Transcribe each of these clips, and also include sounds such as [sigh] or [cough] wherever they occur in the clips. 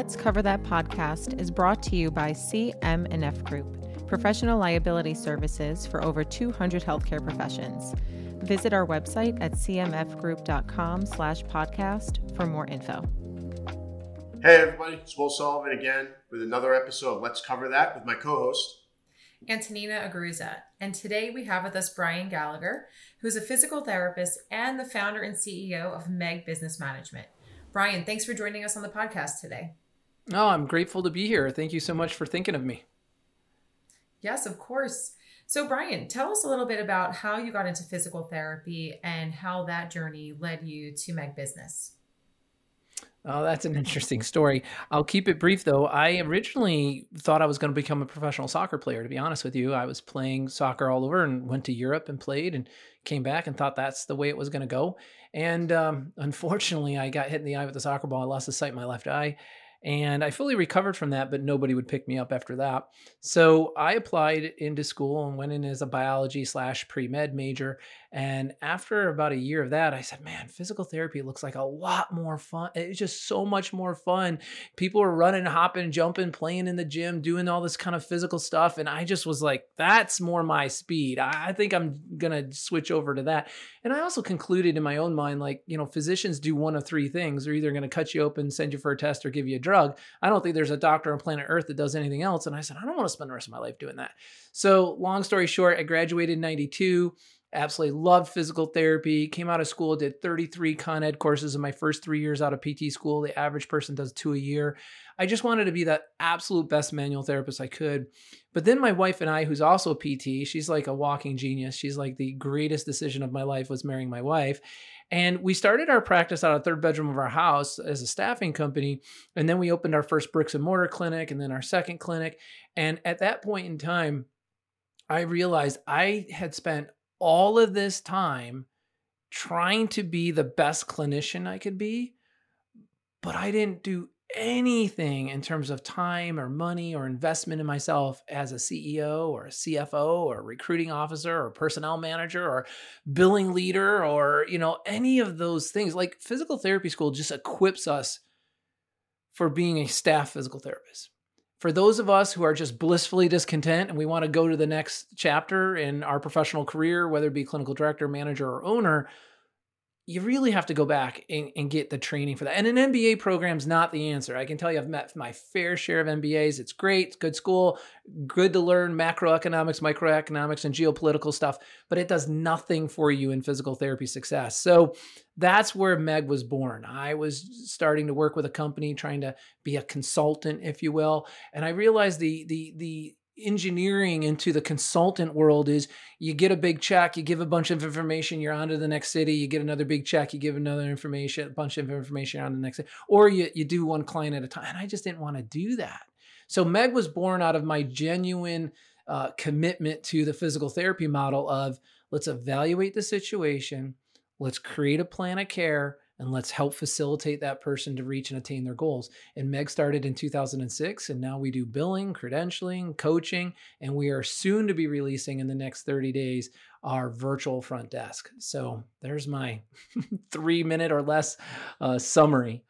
Let's Cover That podcast is brought to you by CM&F Group, professional liability services for over 200 healthcare professions. Visit our website at cmfgroup.com slash podcast for more info. Hey everybody, it's Will Sullivan again with another episode of Let's Cover That with my co-host Antonina Aguirre. And today we have with us Brian Gallagher, who's a physical therapist and the founder and CEO of Meg Business Management. Brian, thanks for joining us on the podcast today. Oh, I'm grateful to be here. Thank you so much for thinking of me. Yes, of course. So, Brian, tell us a little bit about how you got into physical therapy and how that journey led you to Meg Business. Oh, that's an interesting story. I'll keep it brief though. I originally thought I was going to become a professional soccer player, to be honest with you. I was playing soccer all over and went to Europe and played and came back and thought that's the way it was going to go. And um, unfortunately, I got hit in the eye with a soccer ball. I lost the sight in my left eye. And I fully recovered from that, but nobody would pick me up after that. So I applied into school and went in as a biology slash pre med major. And after about a year of that, I said, man, physical therapy looks like a lot more fun. It's just so much more fun. People are running, hopping, jumping, playing in the gym, doing all this kind of physical stuff. And I just was like, that's more my speed. I think I'm going to switch over to that. And I also concluded in my own mind, like, you know, physicians do one of three things. They're either going to cut you open, send you for a test, or give you a drug. I don't think there's a doctor on planet Earth that does anything else. And I said, I don't want to spend the rest of my life doing that. So, long story short, I graduated in 92 absolutely loved physical therapy came out of school did 33 con ed courses in my first three years out of pt school the average person does two a year i just wanted to be the absolute best manual therapist i could but then my wife and i who's also a pt she's like a walking genius she's like the greatest decision of my life was marrying my wife and we started our practice out of third bedroom of our house as a staffing company. And then we opened our first bricks and mortar clinic and then our second clinic. And at that point in time, I realized I had spent all of this time trying to be the best clinician I could be, but I didn't do anything in terms of time or money or investment in myself as a CEO or a CFO or a recruiting officer or personnel manager or billing leader or you know any of those things. Like physical therapy school just equips us for being a staff physical therapist for those of us who are just blissfully discontent and we want to go to the next chapter in our professional career, whether it be clinical director, manager, or owner, you really have to go back and, and, get the training for that. And an MBA program is not the answer. I can tell you, I've met my fair share of MBAs. It's great, it's good school, good to learn macroeconomics, microeconomics, and geopolitical stuff, but it does nothing for you in physical therapy success. So that's where Meg was born. I was starting to work with a company, trying to be a consultant, if you will, and I realized the the the engineering into the consultant world is you get a big check, you give a bunch of information, you're on to the next city, you get another big check, you give another information, a bunch of information on the next city, or you, you do one client at a time. And I just didn't want to do that. So Meg was born out of my genuine uh, commitment to the physical therapy model of let's evaluate the situation, let's create a plan of care, and let's help facilitate that person to reach and attain their goals. And Meg started in 2006, and now we do billing, credentialing, coaching, and we are soon to be releasing in the next 30 days our virtual front desk. So there's my [laughs] three minute or less uh, summary.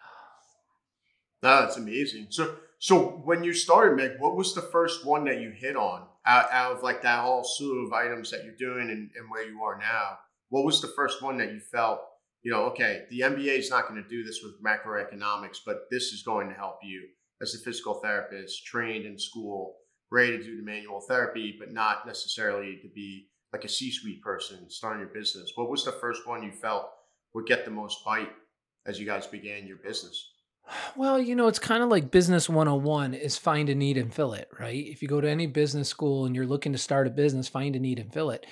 that's amazing. So, so when you started, Meg, what was the first one that you hit on out, out of like that whole slew of items that you're doing and, and where you are now? What was the first one that you felt you know, okay, the MBA is not going to do this with macroeconomics, but this is going to help you as a physical therapist, trained in school, ready to do the manual therapy, but not necessarily to be like a C-suite person starting your business. What was the first one you felt would get the most bite as you guys began your business? Well, you know, it's kind of like business 101 is find a need and fill it, right? If you go to any business school and you're looking to start a business, find a need and fill it.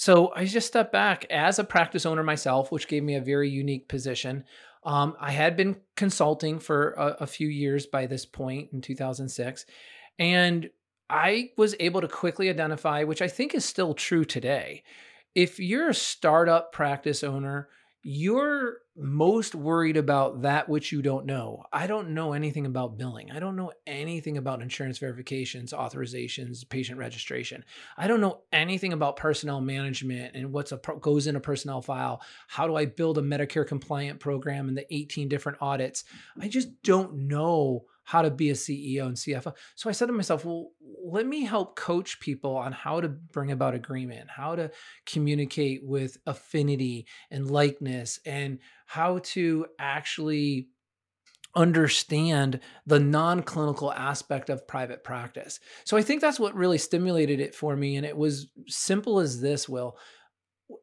So I just stepped back as a practice owner myself, which gave me a very unique position. Um, I had been consulting for a, a few years by this point in 2006. And I was able to quickly identify, which I think is still true today. If you're a startup practice owner, you're most worried about that which you don't know. I don't know anything about billing. I don't know anything about insurance verifications, authorizations, patient registration. I don't know anything about personnel management and what's a goes in a personnel file. How do I build a Medicare compliant program and the 18 different audits? I just don't know how to be a CEO and CFO. So I said to myself, well, let me help coach people on how to bring about agreement, how to communicate with affinity and likeness, and how to actually understand the non-clinical aspect of private practice. So I think that's what really stimulated it for me and it was simple as this will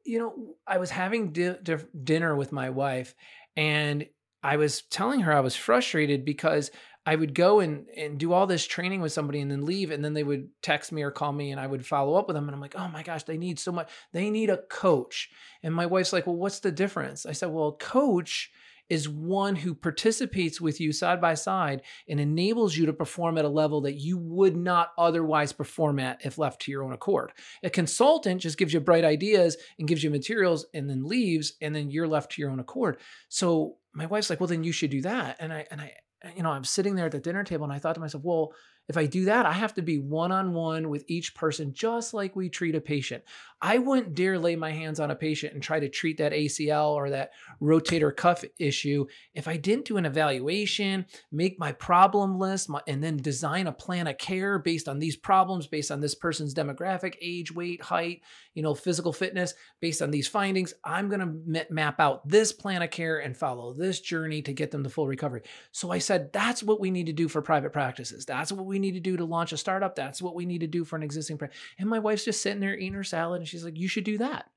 you know I was having di- di- dinner with my wife and I was telling her I was frustrated because I would go and, and do all this training with somebody and then leave. And then they would text me or call me and I would follow up with them. And I'm like, oh my gosh, they need so much. They need a coach. And my wife's like, well, what's the difference? I said, well, a coach is one who participates with you side by side and enables you to perform at a level that you would not otherwise perform at if left to your own accord. A consultant just gives you bright ideas and gives you materials and then leaves and then you're left to your own accord. So my wife's like, "Well, then you should do that." And I and I Eh, you know, I'm sitting there at the dinner table and I thought to myself, "Well, if I do that, I have to be one on one with each person, just like we treat a patient. I wouldn't dare lay my hands on a patient and try to treat that ACL or that rotator cuff issue if I didn't do an evaluation, make my problem list, my, and then design a plan of care based on these problems, based on this person's demographic, age, weight, height, you know, physical fitness, based on these findings. I'm going to map out this plan of care and follow this journey to get them to full recovery. So I said, that's what we need to do for private practices. That's what we need to do to launch a startup. That's what we need to do for an existing. Pra-. And my wife's just sitting there eating her salad and she's like, you should do that.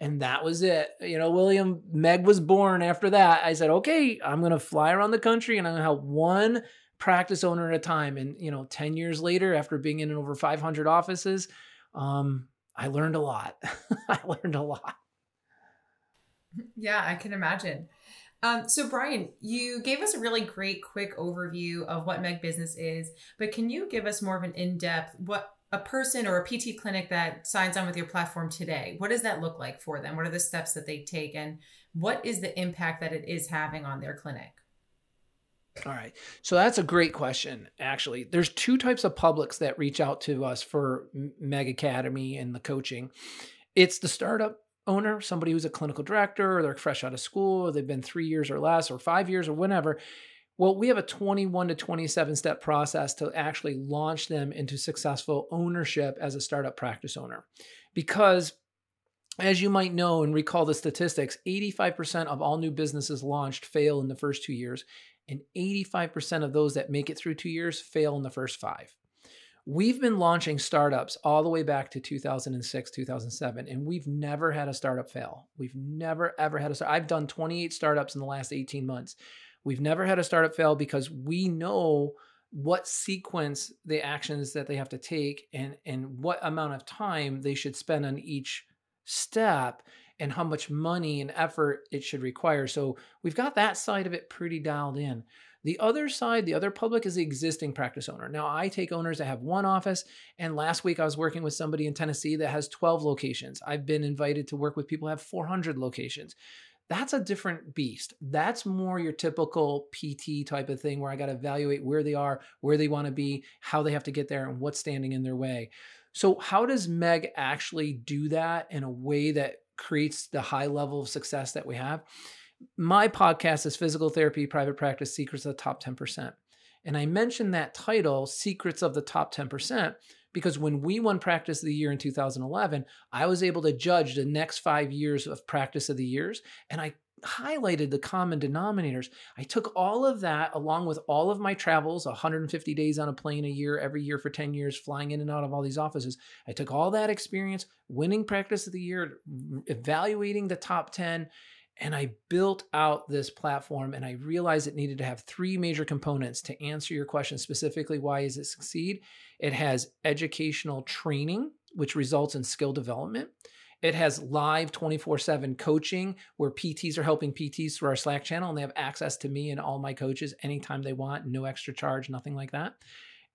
And that was it. You know, William, Meg was born after that. I said, okay, I'm going to fly around the country and I'm going to help one practice owner at a time. And, you know, 10 years later, after being in over 500 offices, um, I learned a lot. [laughs] I learned a lot. Yeah, I can imagine. Um, so, Brian, you gave us a really great quick overview of what Meg Business is, but can you give us more of an in depth what a person or a PT clinic that signs on with your platform today? What does that look like for them? What are the steps that they take, and what is the impact that it is having on their clinic? All right. So that's a great question, actually. There's two types of publics that reach out to us for Meg Academy and the coaching. It's the startup owner, somebody who's a clinical director, or they're fresh out of school, or they've been three years or less, or five years, or whatever. Well, we have a 21 to 27 step process to actually launch them into successful ownership as a startup practice owner. Because as you might know and recall the statistics, 85% of all new businesses launched fail in the first two years, and 85% of those that make it through two years fail in the first five. We've been launching startups all the way back to 2006, 2007, and we've never had a startup fail. We've never, ever had a start. I've done 28 startups in the last 18 months. We've never had a startup fail because we know what sequence the actions that they have to take and, and what amount of time they should spend on each step and how much money and effort it should require. So we've got that side of it pretty dialed in. The other side, the other public is the existing practice owner. Now, I take owners that have one office, and last week I was working with somebody in Tennessee that has 12 locations. I've been invited to work with people have 400 locations. That's a different beast. That's more your typical PT type of thing where I got to evaluate where they are, where they want to be, how they have to get there, and what's standing in their way. So, how does Meg actually do that in a way that creates the high level of success that we have? my podcast is Physical Therapy Private Practice Secrets of the Top 10%. And I mentioned that title, Secrets of the Top 10%, because when we won Practice of the Year in 2011, I was able to judge the next five years of Practice of the Years. And I highlighted the common denominators. I took all of that along with all of my travels, 150 days on a plane a year, every year for 10 years, flying in and out of all these offices. I took all that experience, winning practice of the year, evaluating the top 10, and I built out this platform and I realized it needed to have three major components to answer your question specifically why does it succeed? It has educational training, which results in skill development. It has live 24 7 coaching where PTs are helping PTs through our Slack channel and they have access to me and all my coaches anytime they want, no extra charge, nothing like that.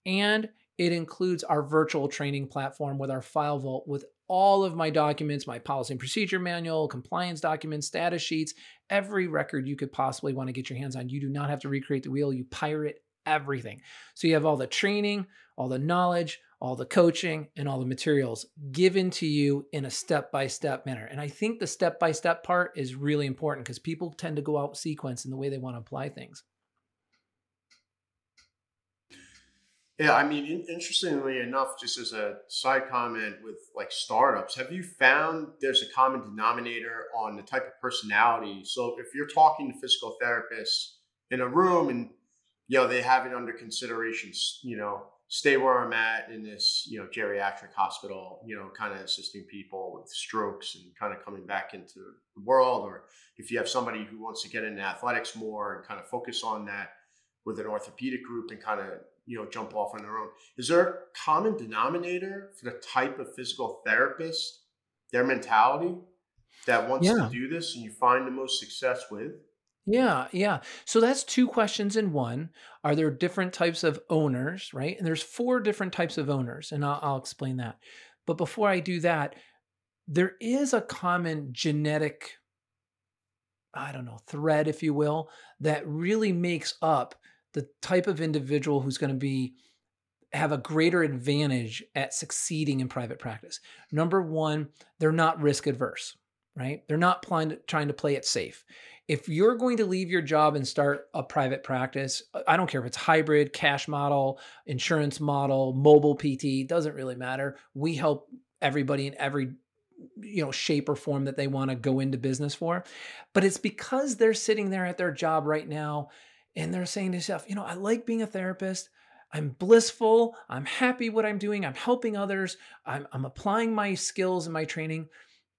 And it includes our virtual training platform with our file vault with all of my documents, my policy and procedure manual, compliance documents, status sheets, every record you could possibly want to get your hands on. You do not have to recreate the wheel, you pirate everything. So you have all the training, all the knowledge, all the coaching, and all the materials given to you in a step by step manner. And I think the step by step part is really important because people tend to go out sequence in the way they want to apply things. Yeah, I mean, in, interestingly enough, just as a side comment with like startups, have you found there's a common denominator on the type of personality? So if you're talking to physical therapists in a room and you know they have it under consideration, you know, stay where I'm at in this, you know, geriatric hospital, you know, kind of assisting people with strokes and kind of coming back into the world, or if you have somebody who wants to get into athletics more and kind of focus on that with an orthopedic group and kind of you know jump off on their own is there a common denominator for the type of physical therapist their mentality that wants yeah. to do this and you find the most success with yeah, yeah. So that's two questions in one. Are there different types of owners, right? And there's four different types of owners, and I'll, I'll explain that. But before I do that, there is a common genetic, I don't know, thread, if you will, that really makes up the type of individual who's going to be have a greater advantage at succeeding in private practice. Number one, they're not risk adverse, right? They're not trying to play it safe. If you're going to leave your job and start a private practice, uh, I don't care if it's hybrid, cash model, insurance model, mobile PT, doesn't really matter. We help everybody in every you know shape or form that they want to go into business for but it's because they're sitting there at their job right now and they're saying to themselves, you know, I like being a therapist. I'm blissful. I'm happy what I'm doing. I'm helping others. I'm, I'm applying my skills and my training.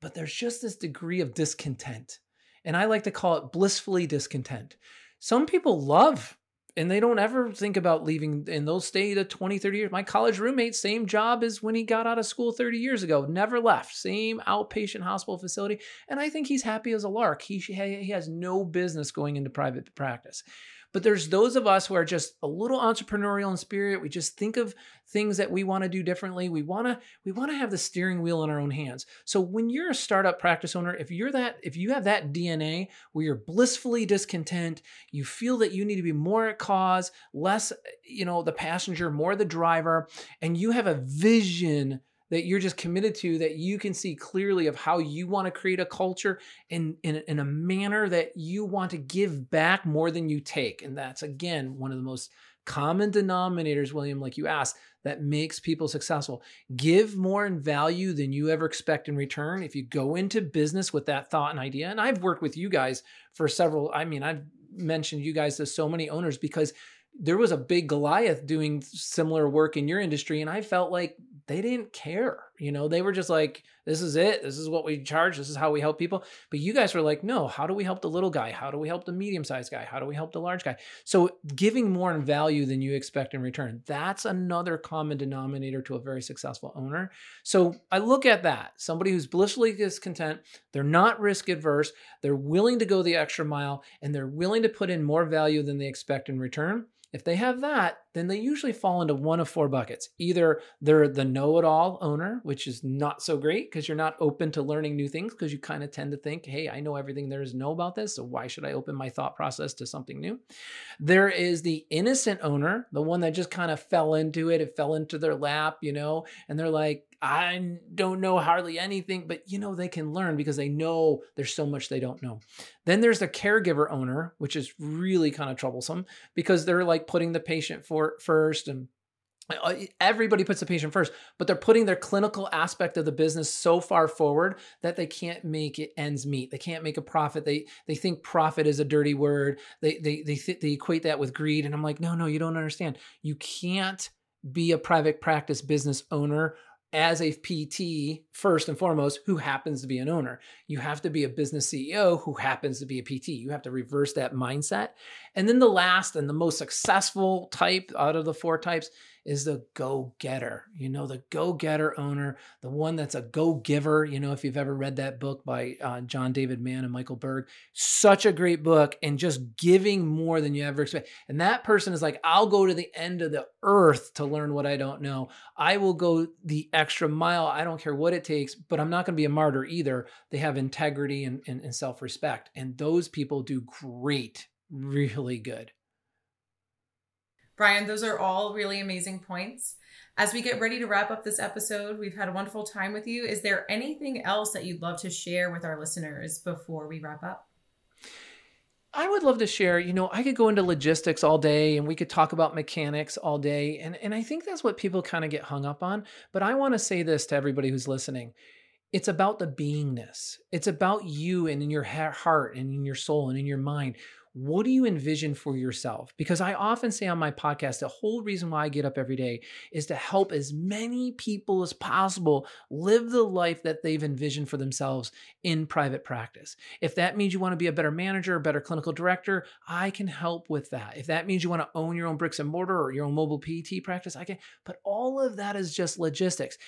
But there's just this degree of discontent. And I like to call it blissfully discontent. Some people love and they don't ever think about leaving and they'll stay to 20 30 years my college roommate same job as when he got out of school 30 years ago never left same outpatient hospital facility and i think he's happy as a lark he, he has no business going into private practice but there's those of us who are just a little entrepreneurial in spirit. We just think of things that we want to do differently. We want to we want to have the steering wheel in our own hands. So when you're a startup practice owner, if you're that if you have that DNA where you're blissfully discontent, you feel that you need to be more at cause, less you know the passenger, more the driver, and you have a vision that you're just committed to that you can see clearly of how you want to create a culture in, in, in a manner that you want to give back more than you take. And that's, again, one of the most common denominators, William, like you asked, that makes people successful. Give more in value than you ever expect in return. If you go into business with that thought and idea, and I've worked with you guys for several, I mean, I've mentioned you guys to so many owners because there was a big Goliath doing similar work in your industry, and I felt like they didn't care. You know, they were just like, this is it. This is what we charge. This is how we help people. But you guys were like, no, how do we help the little guy? How do we help the medium sized guy? How do we help the large guy? So giving more in value than you expect in return. That's another common denominator to a very successful owner. So I look at that somebody who's blissfully discontent, they're not risk adverse, they're willing to go the extra mile, and they're willing to put in more value than they expect in return. If they have that, then they usually fall into one of four buckets. Either they're the know it all owner, which is not so great because you're not open to learning new things because you kind of tend to think, hey, I know everything there is to know about this. So why should I open my thought process to something new? There is the innocent owner, the one that just kind of fell into it. It fell into their lap, you know, and they're like, I don't know hardly anything, but you know, they can learn because they know there's so much they don't know. Then there's the caregiver owner, which is really kind of troublesome because they're like putting the patient for first and uh, everybody puts the patient first, but they're putting their clinical aspect of the business so far forward that they can't make it ends meet. They can't make a profit. They they think profit is a dirty word. They they they th- they equate that with greed. And I'm like, no, no, you don't understand. You can't be a private practice business owner as a PT, first and foremost, who happens to be an owner. You have to be a business CEO who happens to be a PT. You have to reverse that mindset. And then the last and the most successful type out of the four types is the go getter. You know, the go getter owner, the one that's a go giver. You know, if you've ever read that book by uh, John David Mann and Michael Burg, such a great book and just giving more than you ever expect. And that person is like, I'll go to the end of the earth to learn what I don't know. I will go the extra mile. I don't care what it takes, but I'm not going to be a martyr either. They have integrity and, and, and self respect. And those people do great, really good. Brian, those are all really amazing points. As we get ready to wrap up this episode, we've had a wonderful time with you. Is there anything else that you'd love to share with our listeners before we wrap up? I would love to share, you know, I could go into logistics all day and we could talk about mechanics all day. And, and I think that's what people kind of get hung up on. But I want to say this to everybody who's listening it's about the beingness, it's about you and in your heart and in your soul and in your mind what do you envision for yourself? Because I often say on my podcast, the whole reason why I get up every day is to help as many people as possible live the life that they've envisioned for themselves in private practice. If that means you want to be a better manager, a better clinical director, I can help with that. If that means you want to own your own bricks and mortar or your own mobile PT practice, I can. But all of that is just logistics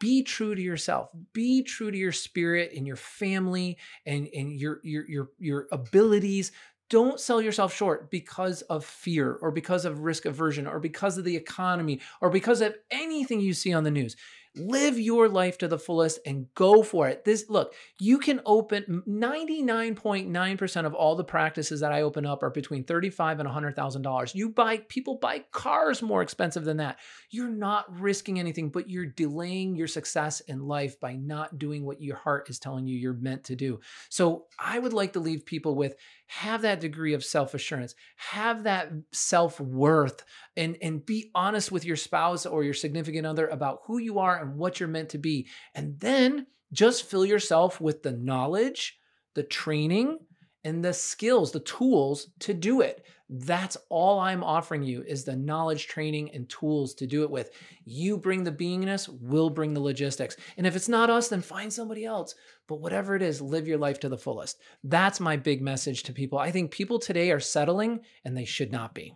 be true to yourself be true to your spirit and your family and, and your, your your your abilities don't sell yourself short because of fear or because of risk aversion or because of the economy or because of anything you see on the news live your life to the fullest and go for it. This look you can open 99.9% of all the practices that i open up are between 35 and $100000 you buy people buy cars more expensive than that. You're not risking anything but you're delaying your success in life by not doing what your heart is telling you you're meant to do. So i would like to leave people with have that degree of self-assurance have that self-worth and and be honest with your spouse or your significant other about who you are and what you're meant to be. And then just fill yourself with the knowledge, the training, and the skills, the tools to do it. That's all I'm offering you is the knowledge, training, and tools to do it with. You bring the beingness, we'll bring the logistics. And if it's not us, then find somebody else. But whatever it is, live your life to the fullest. That's my big message to people. I think people today are settling and they should not be.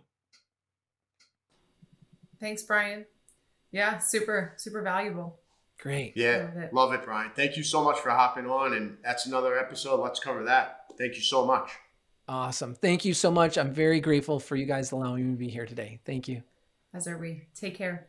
Thanks, Brian. Yeah, super, super valuable. Great. Yeah, love it. love it, Brian. Thank you so much for hopping on. And that's another episode. Let's cover that. Thank you so much. Awesome. Thank you so much. I'm very grateful for you guys allowing me to be here today. Thank you. As are we. Take care.